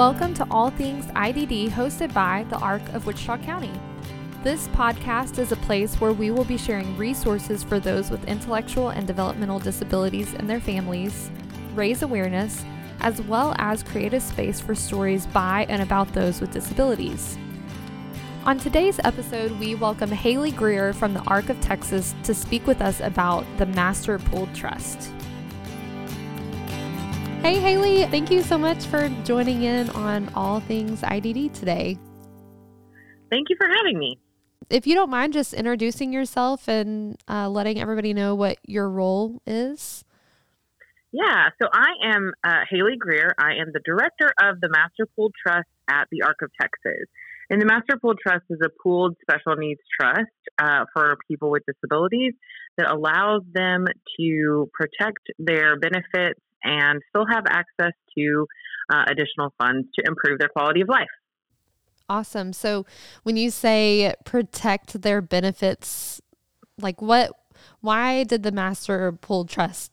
Welcome to All Things IDD, hosted by the ARC of Wichita County. This podcast is a place where we will be sharing resources for those with intellectual and developmental disabilities and their families, raise awareness, as well as create a space for stories by and about those with disabilities. On today's episode, we welcome Haley Greer from the ARC of Texas to speak with us about the Master Pool Trust. Hey, Haley, thank you so much for joining in on All Things IDD today. Thank you for having me. If you don't mind just introducing yourself and uh, letting everybody know what your role is. Yeah, so I am uh, Haley Greer. I am the director of the Master Pool Trust at the ARC of Texas. And the Master Pool Trust is a pooled special needs trust uh, for people with disabilities that allows them to protect their benefits and still have access to uh, additional funds to improve their quality of life. Awesome. So when you say protect their benefits, like what, why did the Master Pooled Trust,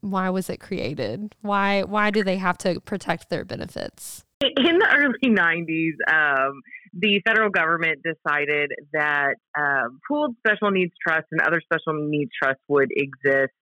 why was it created? Why, why do they have to protect their benefits? In the early 90s, um, the federal government decided that uh, pooled special needs trusts and other special needs trusts would exist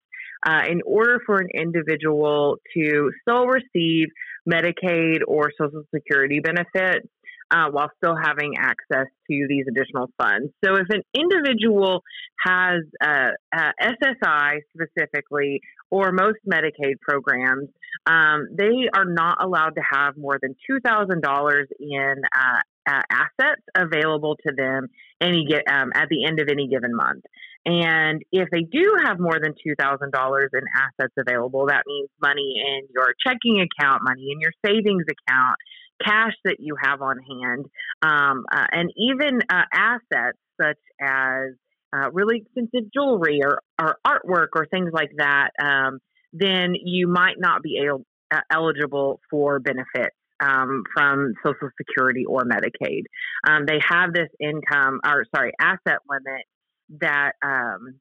uh, in order for an individual to still receive Medicaid or Social Security benefits uh, while still having access to these additional funds. So, if an individual has uh, uh, SSI specifically or most Medicaid programs, um, they are not allowed to have more than $2,000 in uh, assets available to them any um, at the end of any given month. And if they do have more than $2,000 in assets available, that means money in your checking account, money in your savings account, cash that you have on hand, um, uh, and even uh, assets such as uh, really expensive jewelry or, or, artwork or things like that, um, then you might not be el- uh, eligible for benefits um, from Social Security or Medicaid. Um, they have this income, or sorry, asset limit that um,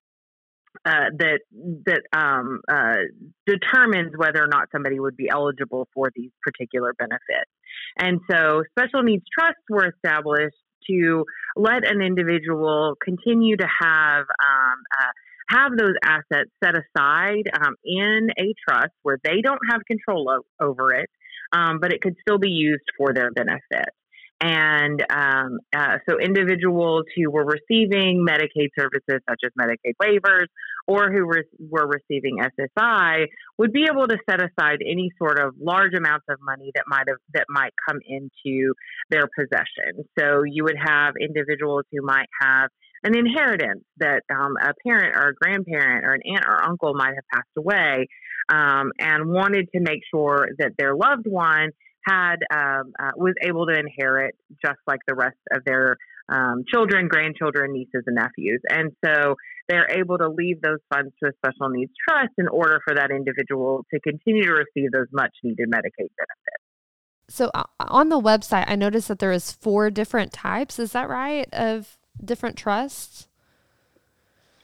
uh, that that um, uh, determines whether or not somebody would be eligible for these particular benefits. And so, special needs trusts were established to let an individual continue to have um, uh, have those assets set aside um, in a trust where they don't have control o- over it, um, but it could still be used for their benefit. And um, uh, so individuals who were receiving Medicaid services such as Medicaid waivers or who re- were receiving SSI would be able to set aside any sort of large amounts of money that might have that might come into their possession. So you would have individuals who might have an inheritance that um, a parent or a grandparent or an aunt or uncle might have passed away um, and wanted to make sure that their loved one had um, uh, was able to inherit just like the rest of their um, children, grandchildren, nieces, and nephews, and so they're able to leave those funds to a special needs trust in order for that individual to continue to receive those much needed Medicaid benefits. So uh, on the website, I noticed that there is four different types. Is that right? Of different trusts.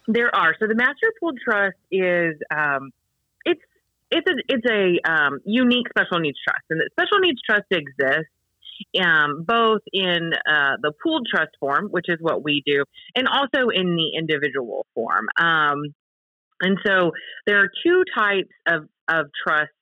There are. So the Master Pooled Trust is um, it's a it's a um, unique special needs trust, and the special needs trust exists um, both in uh, the pooled trust form, which is what we do, and also in the individual form. Um, and so there are two types of of trusts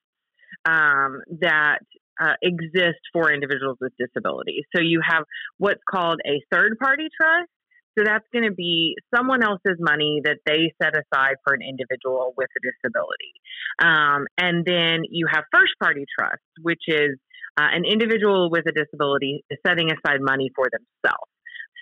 um, that uh, exist for individuals with disabilities. So you have what's called a third party trust, so that's going to be someone else's money that they set aside for an individual with a disability. Um, and then you have first party trust, which is uh, an individual with a disability setting aside money for themselves.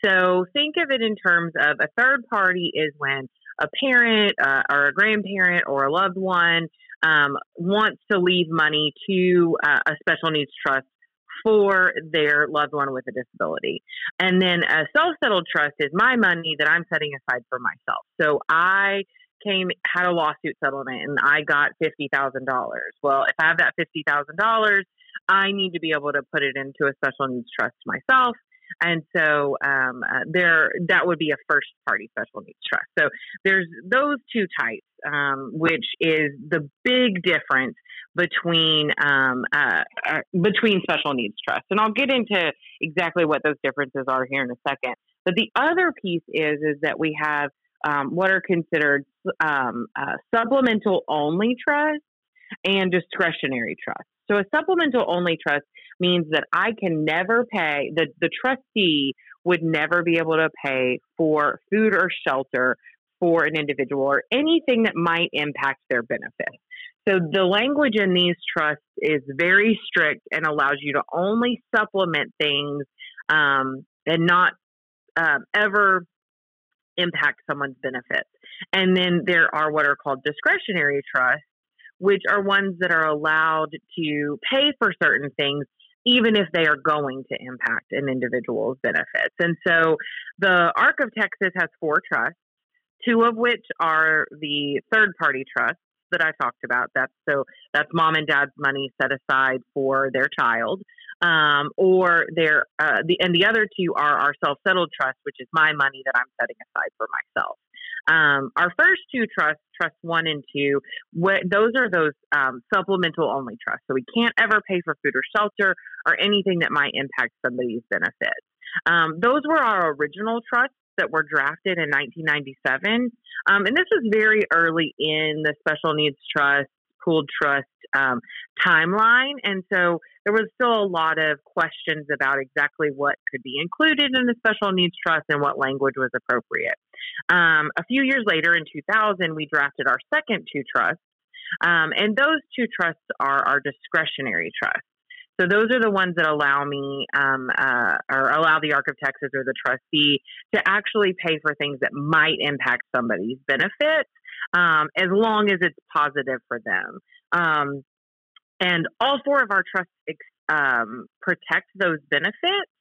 So think of it in terms of a third party is when a parent uh, or a grandparent or a loved one um, wants to leave money to uh, a special needs trust for their loved one with a disability. And then a self settled trust is my money that I'm setting aside for myself. So I came, had a lawsuit settlement and I got $50,000. Well, if I have that $50,000, I need to be able to put it into a special needs trust myself. And so um, uh, there, that would be a first party special needs trust. So there's those two types, um, which is the big difference between um, uh, uh, between special needs trusts, and I'll get into exactly what those differences are here in a second. But the other piece is is that we have um, what are considered um, uh, supplemental only trusts and discretionary trusts. So a supplemental only trust means that I can never pay the the trustee would never be able to pay for food or shelter for an individual or anything that might impact their benefits. So the language in these trusts is very strict and allows you to only supplement things um, and not um, ever impact someone's benefits. And then there are what are called discretionary trusts, which are ones that are allowed to pay for certain things even if they are going to impact an individual's benefits. And so the ARC of Texas has four trusts, two of which are the third party trusts that I talked about. That's so that's mom and dad's money set aside for their child. Um, or their uh, the and the other two are our self settled trust, which is my money that I'm setting aside for myself. Um, our first two trusts, trust one and two, wh- those are those um, supplemental only trusts. So we can't ever pay for food or shelter or anything that might impact somebody's benefits. Um, those were our original trusts that were drafted in 1997. Um, and this was very early in the special needs trust, pooled trust um, timeline. And so there was still a lot of questions about exactly what could be included in the special needs trust and what language was appropriate. Um, a few years later, in 2000, we drafted our second two trusts. Um, and those two trusts are our discretionary trusts. So those are the ones that allow me um, uh, or allow the ARC of Texas or the trustee to actually pay for things that might impact somebody's benefits um, as long as it's positive for them. Um, and all four of our trusts um, protect those benefits,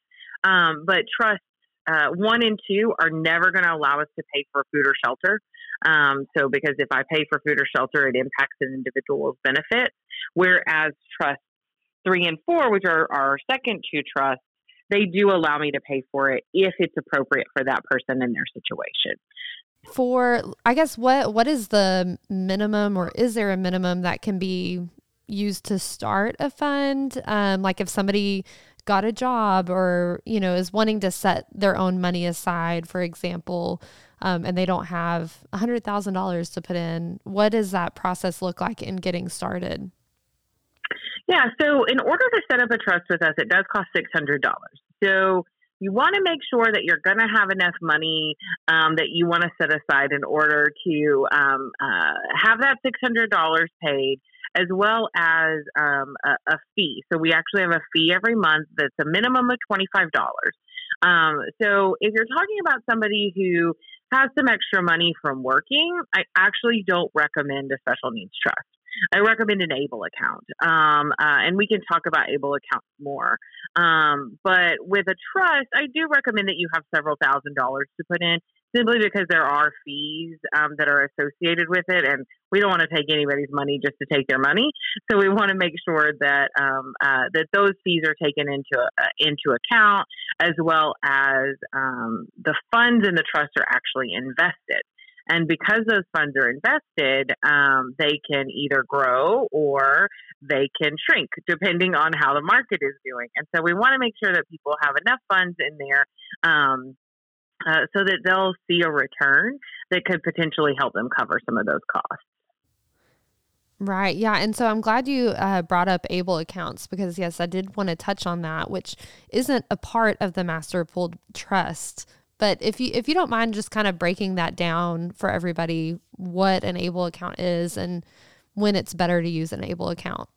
um, but trusts uh, one and two are never going to allow us to pay for food or shelter. Um, so, because if I pay for food or shelter, it impacts an individual's benefits. Whereas trust three and four, which are our second two trusts, they do allow me to pay for it if it's appropriate for that person in their situation. For I guess what what is the minimum or is there a minimum that can be used to start a fund? Um, like if somebody got a job or you know is wanting to set their own money aside, for example, um, and they don't have a hundred thousand dollars to put in, what does that process look like in getting started? Yeah, so in order to set up a trust with us, it does cost $600. So you want to make sure that you're going to have enough money um, that you want to set aside in order to um, uh, have that $600 paid as well as um, a, a, fee. So we actually have a fee every month that's a minimum of $25. Um, so if you're talking about somebody who has some extra money from working, I actually don't recommend a special needs trust. I recommend an ABLE account. Um, uh, and we can talk about ABLE accounts more. Um, but with a trust, I do recommend that you have several thousand dollars to put in simply because there are fees um, that are associated with it. And we don't want to take anybody's money just to take their money. So we want to make sure that um, uh, that those fees are taken into uh, into account, as well as um, the funds in the trust are actually invested. And because those funds are invested, um, they can either grow or they can shrink depending on how the market is doing. And so we want to make sure that people have enough funds in there um, uh, so that they'll see a return that could potentially help them cover some of those costs. Right. Yeah. And so I'm glad you uh, brought up ABLE accounts because, yes, I did want to touch on that, which isn't a part of the master pooled trust. But if you if you don't mind just kind of breaking that down for everybody, what an ABLE account is and when it's better to use an ABLE account.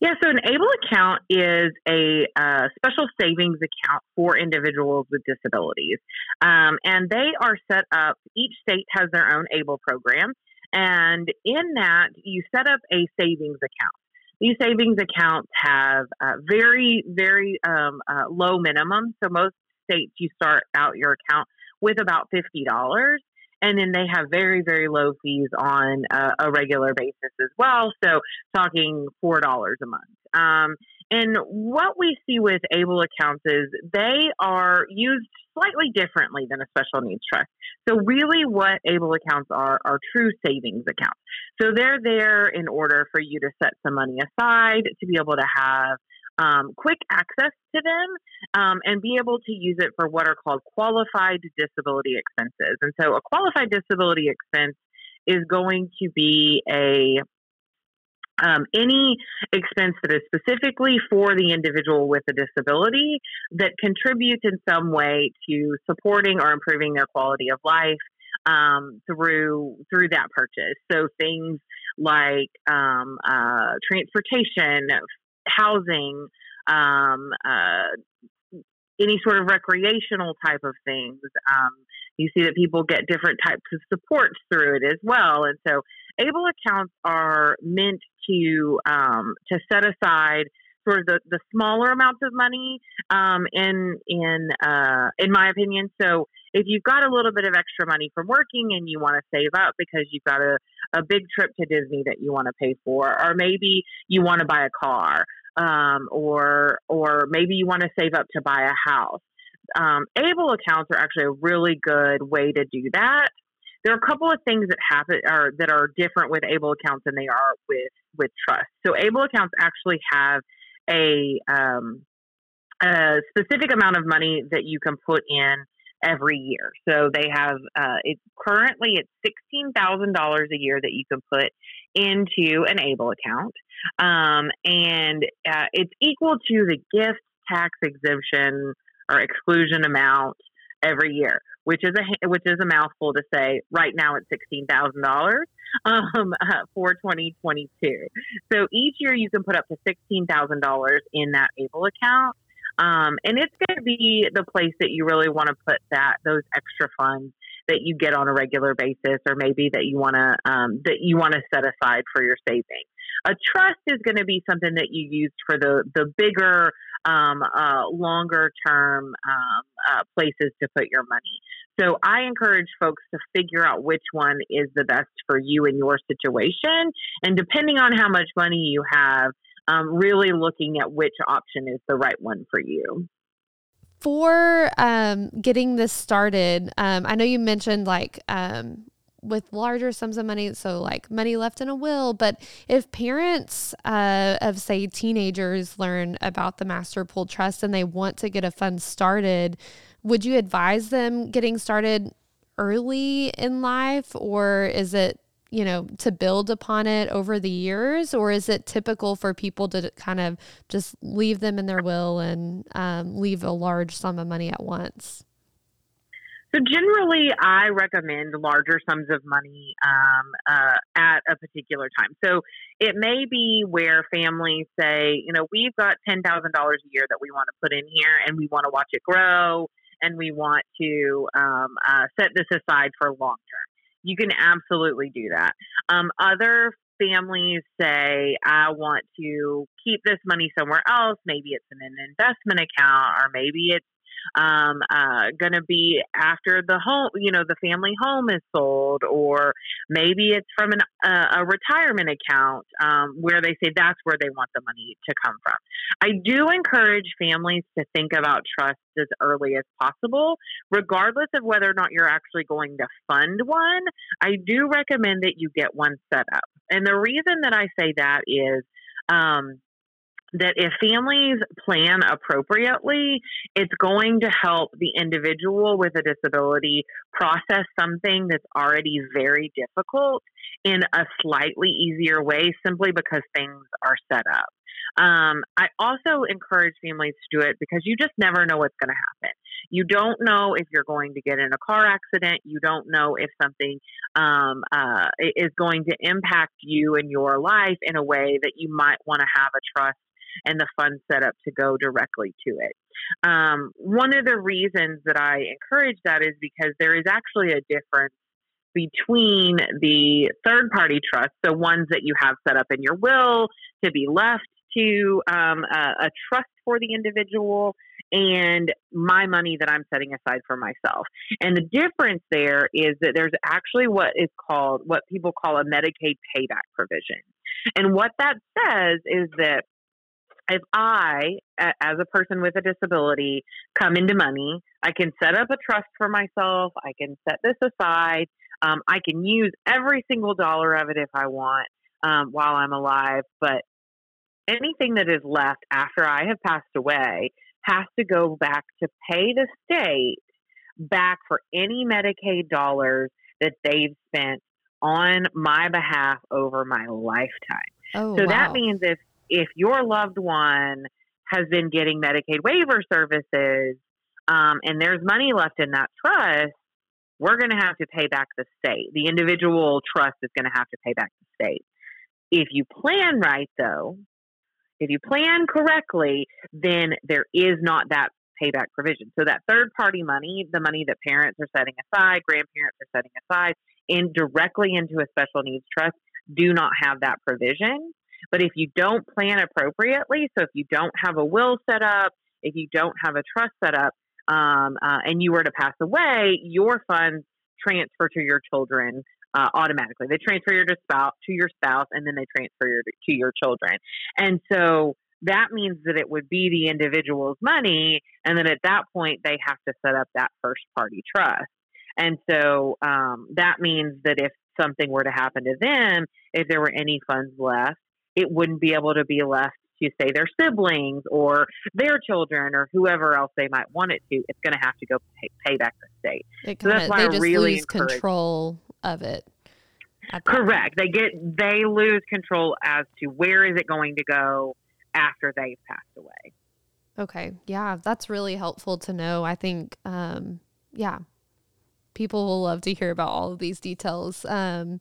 Yeah, so an ABLE account is a uh, special savings account for individuals with disabilities. Um, and they are set up, each state has their own ABLE program. And in that, you set up a savings account. These savings accounts have uh, very, very um, uh, low minimums. So most states, you start out your account with about $50. and then they have very very low fees on uh, a regular basis as well. So talking four dollars a month. Um, and what we see with able accounts is they are used slightly differently than a special needs trust. So really what able accounts are are true savings accounts. So they're there in order for you to set some money aside to be able to have um, quick access to them um, and be able to use it for what are called qualified disability expenses. And so a qualified disability expense is going to be a um, any expense that is specifically for the individual with a disability that contributes in some way to supporting or improving their quality of life um, through through that purchase. So things like um, uh, transportation, housing, um, uh, any sort of recreational type of things. Um, you see that people get different types of supports through it as well, and so able accounts are meant to um, to set aside sort of the, the smaller amounts of money um, in in uh, in my opinion. So if you've got a little bit of extra money from working and you want to save up because you've got a, a big trip to Disney that you want to pay for, or maybe you want to buy a car, um, or or maybe you want to save up to buy a house. Um, able accounts are actually a really good way to do that there are a couple of things that happen or that are different with able accounts than they are with with trust. So able accounts actually have a um, a specific amount of money that you can put in every year. So they have uh, it's currently it's sixteen thousand dollars a year that you can put into an able account, um, and uh, it's equal to the gift tax exemption or exclusion amount every year which is a which is a mouthful to say. Right now, it's sixteen thousand dollars um, uh, for 2022. So each year, you can put up to sixteen thousand dollars in that Able account, um, and it's going to be the place that you really want to put that those extra funds that you get on a regular basis, or maybe that you want to um, that you want to set aside for your savings. A trust is going to be something that you use for the the bigger um, uh, longer term um, uh, places to put your money. So I encourage folks to figure out which one is the best for you in your situation. And depending on how much money you have, um, really looking at which option is the right one for you. For um, getting this started, um, I know you mentioned like um, with larger sums of money, so like money left in a will. But if parents uh, of, say, teenagers learn about the Master Pool Trust and they want to get a fund started, would you advise them getting started early in life, or is it you know, to build upon it over the years, or is it typical for people to kind of just leave them in their will and um, leave a large sum of money at once? So generally, I recommend larger sums of money um, uh, at a particular time. So it may be where families say, you know, we've got ten thousand dollars a year that we want to put in here, and we want to watch it grow, and we want to um, uh, set this aside for long term. You can absolutely do that. Um, other families say, I want to keep this money somewhere else. Maybe it's in an investment account, or maybe it's um, uh, going to be after the home, you know, the family home is sold, or maybe it's from an, uh, a retirement account um, where they say that's where they want the money to come from. I do encourage families to think about trust as early as possible, regardless of whether or not you're actually going to fund one. I do recommend that you get one set up. And the reason that I say that is um, that if families plan appropriately, it's going to help the individual with a disability process something that's already very difficult in a slightly easier way simply because things are set up. Um, I also encourage families to do it because you just never know what's going to happen. You don't know if you're going to get in a car accident. You don't know if something um, uh, is going to impact you in your life in a way that you might want to have a trust and the fund set up to go directly to it. Um, one of the reasons that I encourage that is because there is actually a difference between the third party trusts, the ones that you have set up in your will to be left to um, a, a, trust for the individual, and my money that I'm setting aside for myself. And the difference there is that there's actually what is called, what people call a Medicaid payback provision. And what that says is that if I, as a person with a disability, come into money, I can set up a trust for myself. I can set this aside. Um, I can use every single dollar of it if I want um, while I'm alive. But anything that is left after I have passed away has to go back to pay the state back for any Medicaid dollars that they've spent on my behalf over my lifetime. Oh, so wow. that means if if your loved one has been getting Medicaid waiver services um, and there's money left in that trust, we're going to have to pay back the state. The individual trust is going to have to pay back the state. If you plan right, though, if you plan correctly, then there is not that payback provision. So that third party money, the money that parents are setting aside, grandparents are setting aside, in directly into a special needs trust, do not have that provision. But if you don't plan appropriately, so if you don't have a will set up, if you don't have a trust set up, um, uh, and you were to pass away, your funds transfer to your children uh, automatically. They transfer your to spouse to your spouse, and then they transfer your, to your children. And so that means that it would be the individual's money, and then at that point they have to set up that first party trust. And so um, that means that if something were to happen to them, if there were any funds left, it wouldn't be able to be left to say their siblings or their children or whoever else they might want it to. It's going to have to go pay, pay back the state. It So that's kinda, why they I just really lose control of it. Correct. They get they lose control as to where is it going to go after they've passed away. Okay. Yeah, that's really helpful to know. I think, um, yeah, people will love to hear about all of these details. Um,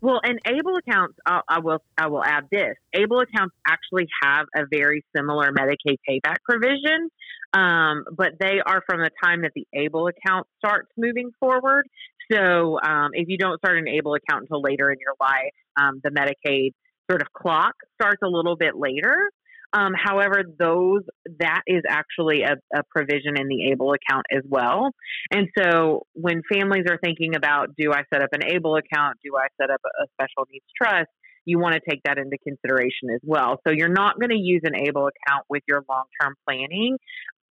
Well, and able accounts, I, I will I will add this: able accounts actually have a very similar Medicaid payback provision, um, but they are from the time that the able account starts moving forward. So, um, if you don't start an able account until later in your life, um, the Medicaid sort of clock starts a little bit later. Um, however, those that is actually a, a provision in the able account as well. And so when families are thinking about do I set up an able account, do I set up a special needs trust, you want to take that into consideration as well. So you're not going to use an able account with your long-term planning.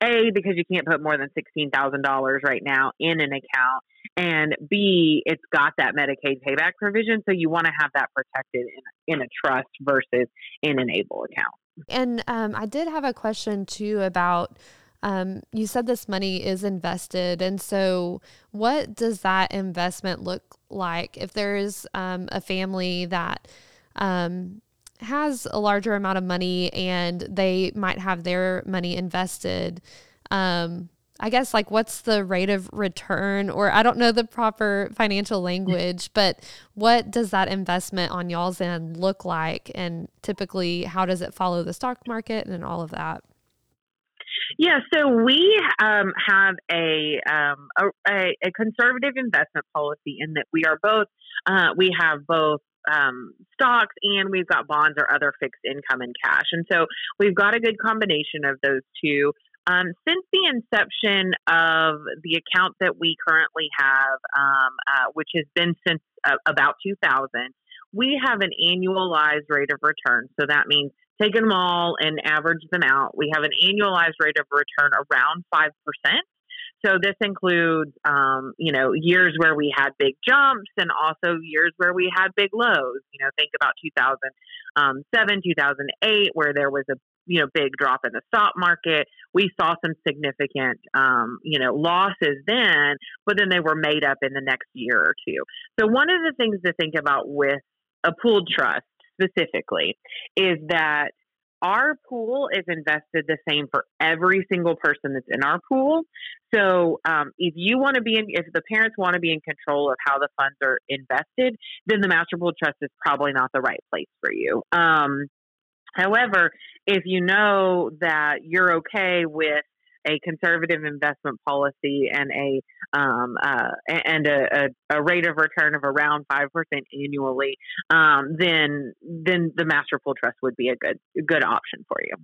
A, because you can't put more than $16,000 right now in an account. And B, it's got that Medicaid payback provision. So you want to have that protected in, in a trust versus in an able account. And um, I did have a question too about. Um, you said this money is invested, and so what does that investment look like? If there's um, a family that um, has a larger amount of money and they might have their money invested, um, I guess like what's the rate of return, or I don't know the proper financial language, but what does that investment on y'all's end look like? And typically, how does it follow the stock market and all of that? Yeah, so we um, have a, um, a, a conservative investment policy in that we are both uh, we have both um, stocks and we've got bonds or other fixed income and cash, and so we've got a good combination of those two. Um, since the inception of the account that we currently have, um, uh, which has been since uh, about 2000, we have an annualized rate of return. So that means taking them all and average them out. We have an annualized rate of return around 5%. So this includes, um, you know, years where we had big jumps and also years where we had big lows. You know, think about 2007, 2008, where there was a, you know, big drop in the stock market. We saw some significant, um, you know, losses then, but then they were made up in the next year or two. So one of the things to think about with a pooled trust specifically is that our pool is invested the same for every single person that's in our pool. So um, if you want to be in, if the parents want to be in control of how the funds are invested, then the master pool trust is probably not the right place for you. Um, however, if you know that you're okay with a conservative investment policy and a um, uh, and a, a, a, rate of return of around five percent annually, um, then then the master pool trust would be a good good option for you.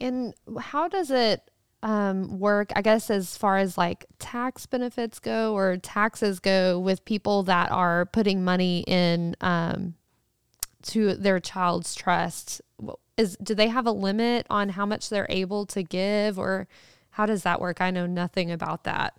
And how does it um, work, I guess, as far as like tax benefits go or taxes go with people that are putting money in um, to their child's trust? Is do they have a limit on how much they're able to give, or how does that work? I know nothing about that.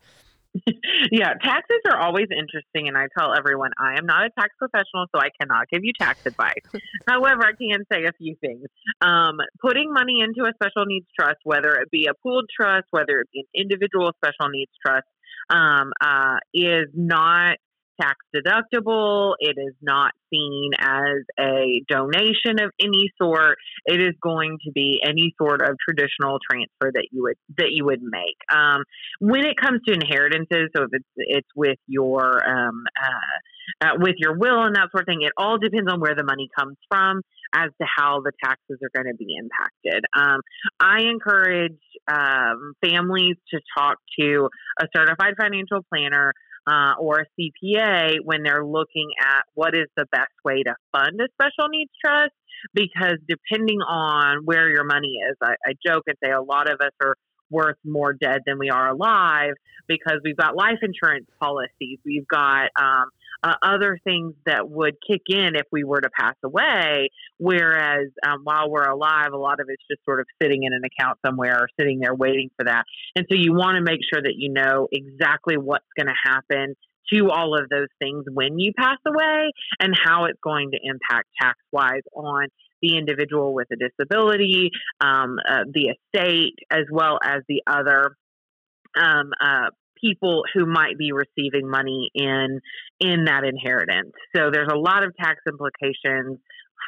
yeah, taxes are always interesting, and I tell everyone I am not a tax professional, so I cannot give you tax advice. However, I can say a few things. Um, putting money into a special needs trust, whether it be a pooled trust, whether it be an individual special needs trust, um, uh, is not tax deductible. It is not seen as a donation of any sort. It is going to be any sort of traditional transfer that you would that you would make. Um, when it comes to inheritances, so if it's it's with your um, uh, uh, with your will and that sort of thing, it all depends on where the money comes from as to how the taxes are going to be impacted. Um, I encourage um, families to talk to a certified financial planner uh, or a CPA when they're looking at what is the best way to fund a special needs trust. Because depending on where your money is, I, I joke and say a lot of us are worth more dead than we are alive because we've got life insurance policies, we've got um, uh, other things that would kick in if we were to pass away. Whereas um, while we're alive, a lot of it's just sort of sitting in an account somewhere or sitting there waiting for that. And so you want to make sure that you know exactly what's going to happen to all of those things when you pass away and how it's going to impact tax wise on the individual with a disability, um, uh, the estate, as well as the other um, uh, people who might be receiving money in in that inheritance. So there's a lot of tax implications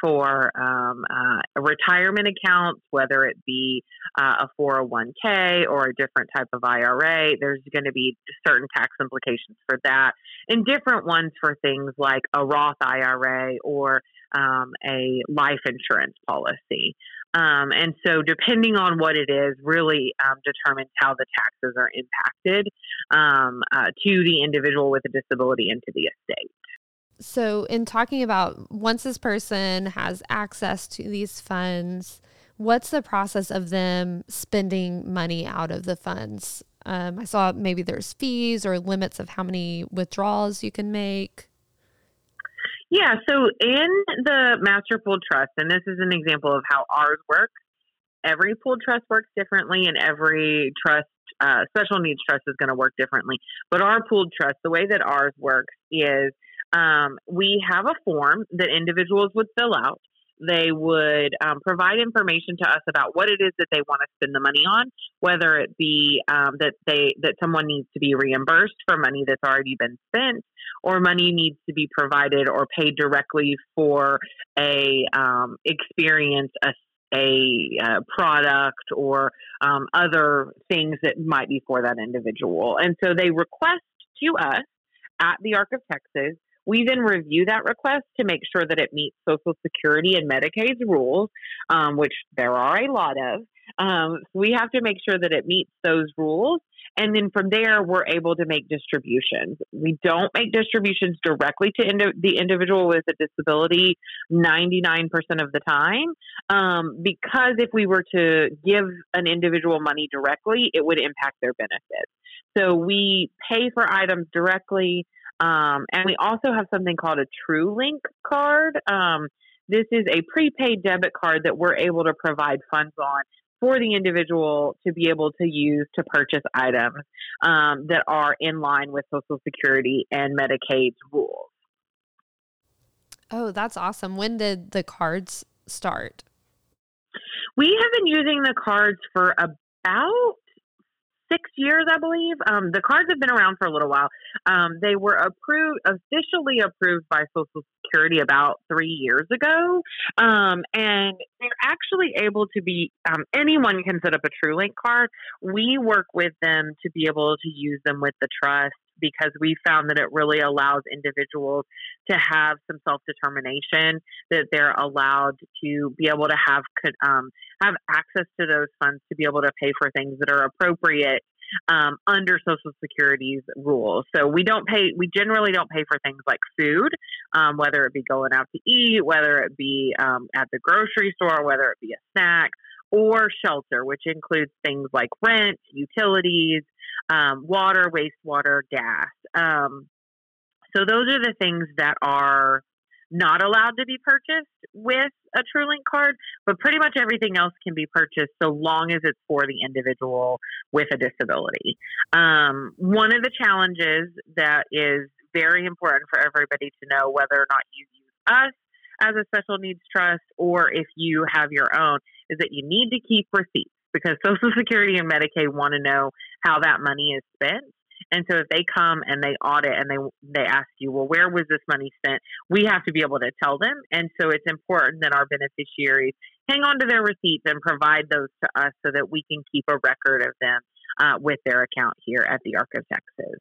for um, uh, retirement accounts, whether it be uh, a 401k or a different type of IRA. There's going to be certain tax implications for that, and different ones for things like a Roth IRA or um, a life insurance policy. Um, and so, depending on what it is, really um, determines how the taxes are impacted um, uh, to the individual with a disability and to the estate. So, in talking about once this person has access to these funds, what's the process of them spending money out of the funds? Um, I saw maybe there's fees or limits of how many withdrawals you can make. Yeah, so in the master pool trust, and this is an example of how ours works, every pool trust works differently, and every trust, uh, special needs trust, is going to work differently. But our pooled trust, the way that ours works is um, we have a form that individuals would fill out they would um, provide information to us about what it is that they want to spend the money on, whether it be um, that they that someone needs to be reimbursed for money that's already been spent, or money needs to be provided or paid directly for a um, experience, a a uh, product or um, other things that might be for that individual. And so they request to us at the Arc of Texas we then review that request to make sure that it meets Social Security and Medicaid's rules, um, which there are a lot of. Um, we have to make sure that it meets those rules. And then from there, we're able to make distributions. We don't make distributions directly to indi- the individual with a disability 99% of the time, um, because if we were to give an individual money directly, it would impact their benefits. So we pay for items directly. Um, and we also have something called a True Link card. Um, this is a prepaid debit card that we're able to provide funds on for the individual to be able to use to purchase items um, that are in line with Social Security and Medicaid's rules. Oh, that's awesome. When did the cards start? We have been using the cards for about six years, I believe. Um, the cards have been around for a little while. Um, they were approved, officially approved by Social Security about three years ago. Um, and they're actually able to be, um, anyone can set up a TrueLink card. We work with them to be able to use them with the trust because we found that it really allows individuals to have some self determination that they're allowed to be able to have um, have access to those funds to be able to pay for things that are appropriate um, under Social Security's rules. So we don't pay. We generally don't pay for things like food, um, whether it be going out to eat, whether it be um, at the grocery store, whether it be a snack or shelter, which includes things like rent, utilities, um, water, wastewater, gas. Um, so those are the things that are not allowed to be purchased with a TrueLink card, but pretty much everything else can be purchased so long as it's for the individual with a disability. Um, one of the challenges that is very important for everybody to know whether or not you use us as a special needs trust or if you have your own is that you need to keep receipts because Social Security and Medicaid want to know how that money is spent. And so if they come and they audit and they they ask you, well, where was this money spent? We have to be able to tell them. And so it's important that our beneficiaries hang on to their receipts and provide those to us so that we can keep a record of them uh, with their account here at the ARC of Texas.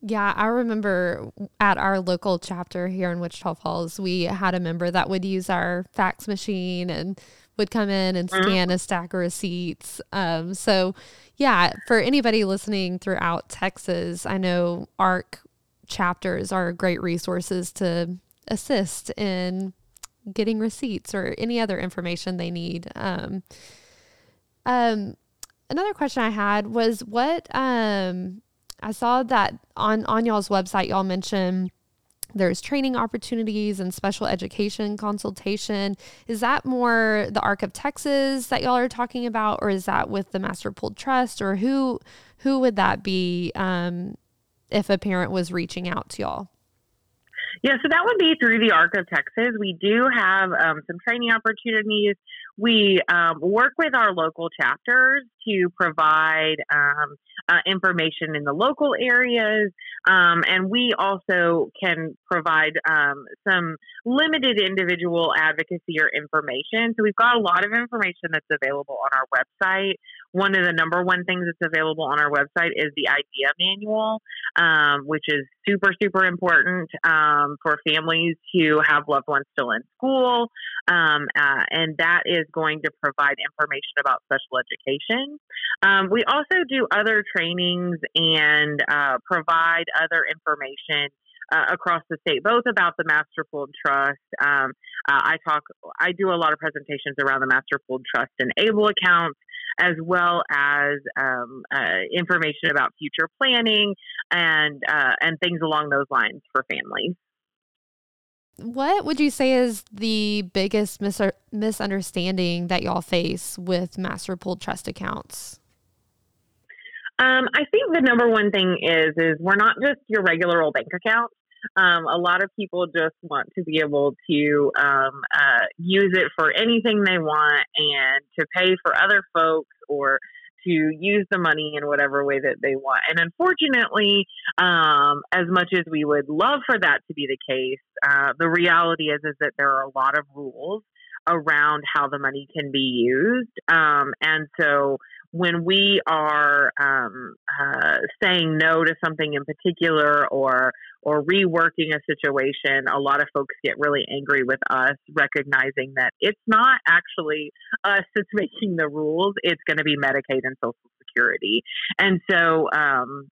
Yeah, I remember at our local chapter here in Wichita Falls, we had a member that would use our fax machine and would come in and mm-hmm. scan a stack of receipts. Um, so, yeah, for anybody listening throughout Texas, I know ARC chapters are great resources to assist in getting receipts or any other information they need. Um, um, another question I had was what um, I saw that on on y'all's website, y'all mentioned there's training opportunities and special education consultation. Is that more the Arc of Texas that y'all are talking about, or is that with the Master Pooled Trust, or who who would that be um, if a parent was reaching out to y'all? Yeah, so that would be through the ARC of Texas. We do have um, some training opportunities. We um, work with our local chapters to provide um, uh, information in the local areas, um, and we also can provide um, some limited individual advocacy or information. So we've got a lot of information that's available on our website. One of the number one things that's available on our website is the IDEA manual, um, which is super, super important um, for families who have loved ones still in school. Um, uh, and that is going to provide information about special education. Um, we also do other trainings and uh, provide other information uh, across the state, both about the Master Trust. Um, uh, I talk, I do a lot of presentations around the Master Trust and ABLE accounts, as well as um, uh, information about future planning and uh, and things along those lines for families. What would you say is the biggest mis- misunderstanding that y'all face with Master Pooled Trust accounts? Um, I think the number one thing is is we're not just your regular old bank account. Um, a lot of people just want to be able to um, uh, use it for anything they want and to pay for other folks or to use the money in whatever way that they want. And unfortunately, um, as much as we would love for that to be the case, uh, the reality is is that there are a lot of rules around how the money can be used. Um, and so when we are um, uh, saying no to something in particular or or reworking a situation, a lot of folks get really angry with us, recognizing that it's not actually us that's making the rules; it's going to be Medicaid and Social Security. And so, um,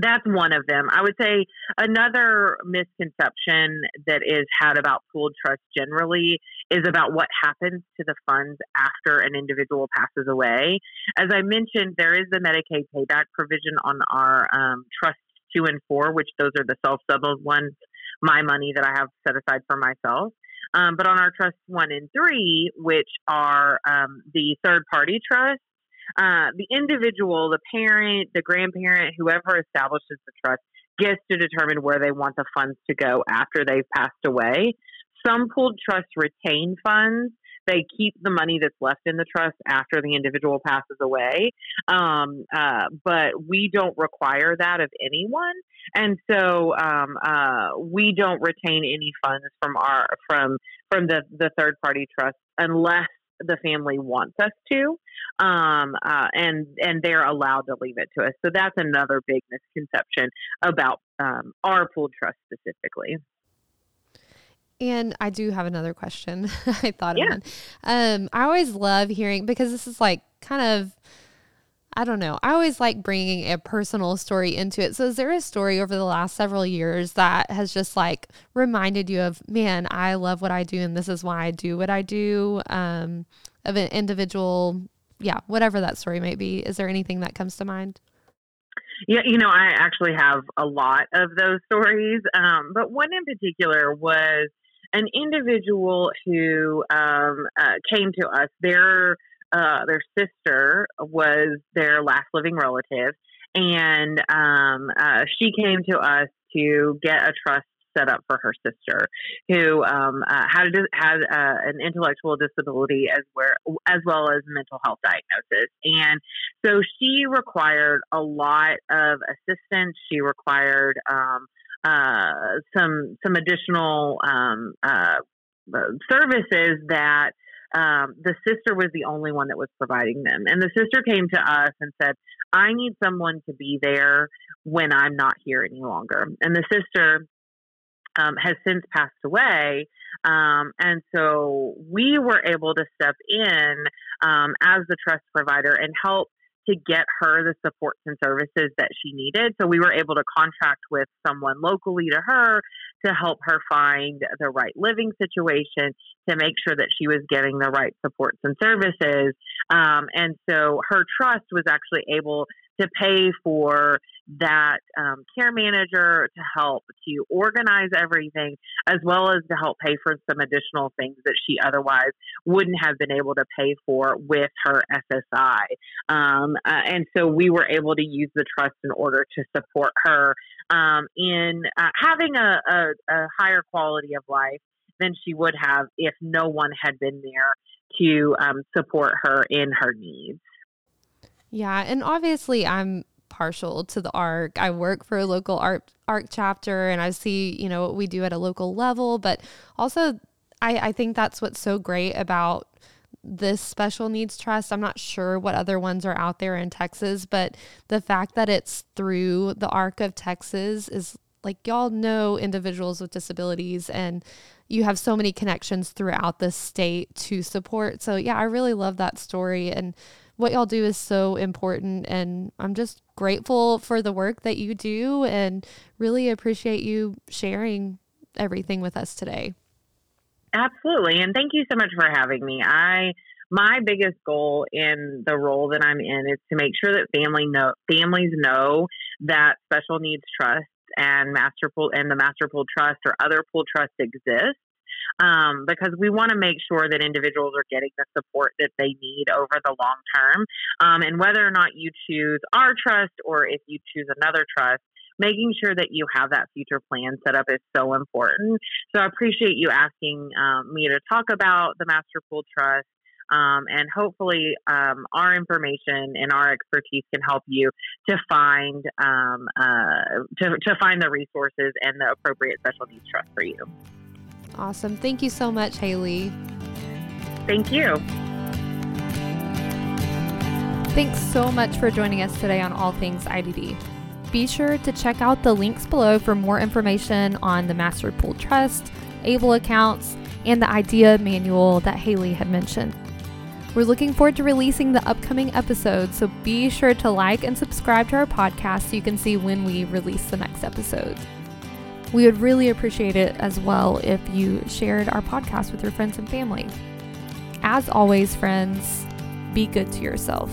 that's one of them. I would say another misconception that is had about pooled trust generally is about what happens to the funds after an individual passes away. As I mentioned, there is the Medicaid payback provision on our um, trust two and four, which those are the self settled ones, my money that I have set aside for myself. Um, but on our trust one and three, which are um, the third party trusts, uh, the individual, the parent, the grandparent, whoever establishes the trust gets to determine where they want the funds to go after they've passed away. Some pooled trusts retain funds. They keep the money that's left in the trust after the individual passes away. Um, uh, but we don't require that of anyone. And so um, uh, we don't retain any funds from our from from the, the third party trust unless the family wants us to, um, uh, and and they're allowed to leave it to us. So that's another big misconception about um, our pooled trust specifically. And I do have another question. I thought yeah. of one. Um, I always love hearing because this is like kind of I don't know. I always like bringing a personal story into it. So, is there a story over the last several years that has just like reminded you of, man, I love what I do and this is why I do what I do? Um, of an individual, yeah, whatever that story might be. Is there anything that comes to mind? Yeah, you know, I actually have a lot of those stories, um, but one in particular was an individual who um, uh, came to us. Their uh, their sister was their last living relative, and um, uh, she came to us to get a trust set up for her sister, who um, uh, had had uh, an intellectual disability as where as well as mental health diagnosis, and so she required a lot of assistance. She required um, uh, some some additional um, uh, services that um, the sister was the only one that was providing them. And the sister came to us and said, I need someone to be there when I'm not here any longer. And the sister um, has since passed away. Um, and so we were able to step in um, as the trust provider and help to get her the supports and services that she needed. So we were able to contract with someone locally to her to help her find the right living situation to make sure that she was getting the right supports and services. Um, and so her trust was actually able to pay for that um, care manager to help to organize everything, as well as to help pay for some additional things that she otherwise wouldn't have been able to pay for with her SSI. Um, uh, and so we were able to use the trust in order to support her um, in uh, having a, a, a higher quality of life than she would have if no one had been there to um, support her in her needs. Yeah, and obviously I'm partial to the ARC. I work for a local art ARC chapter and I see, you know, what we do at a local level, but also I, I think that's what's so great about this special needs trust. I'm not sure what other ones are out there in Texas, but the fact that it's through the ARC of Texas is like y'all know individuals with disabilities and you have so many connections throughout the state to support. So yeah, I really love that story and what y'all do is so important. And I'm just grateful for the work that you do and really appreciate you sharing everything with us today. Absolutely. And thank you so much for having me. I my biggest goal in the role that I'm in is to make sure that family know families know that special needs trust and master pool and the master pool trust or other pool trust exist um, because we want to make sure that individuals are getting the support that they need over the long term. Um, and whether or not you choose our trust or if you choose another trust, making sure that you have that future plan set up is so important. So I appreciate you asking um, me to talk about the Master Pool Trust. Um, and hopefully, um, our information and our expertise can help you to find um, uh, to, to find the resources and the appropriate special needs trust for you. Awesome. Thank you so much, Haley. Thank you. Thanks so much for joining us today on All Things IDD. Be sure to check out the links below for more information on the Master Pool Trust, ABLE accounts, and the IDEA manual that Haley had mentioned. We're looking forward to releasing the upcoming episodes, so be sure to like and subscribe to our podcast so you can see when we release the next episodes. We would really appreciate it as well if you shared our podcast with your friends and family. As always, friends, be good to yourself.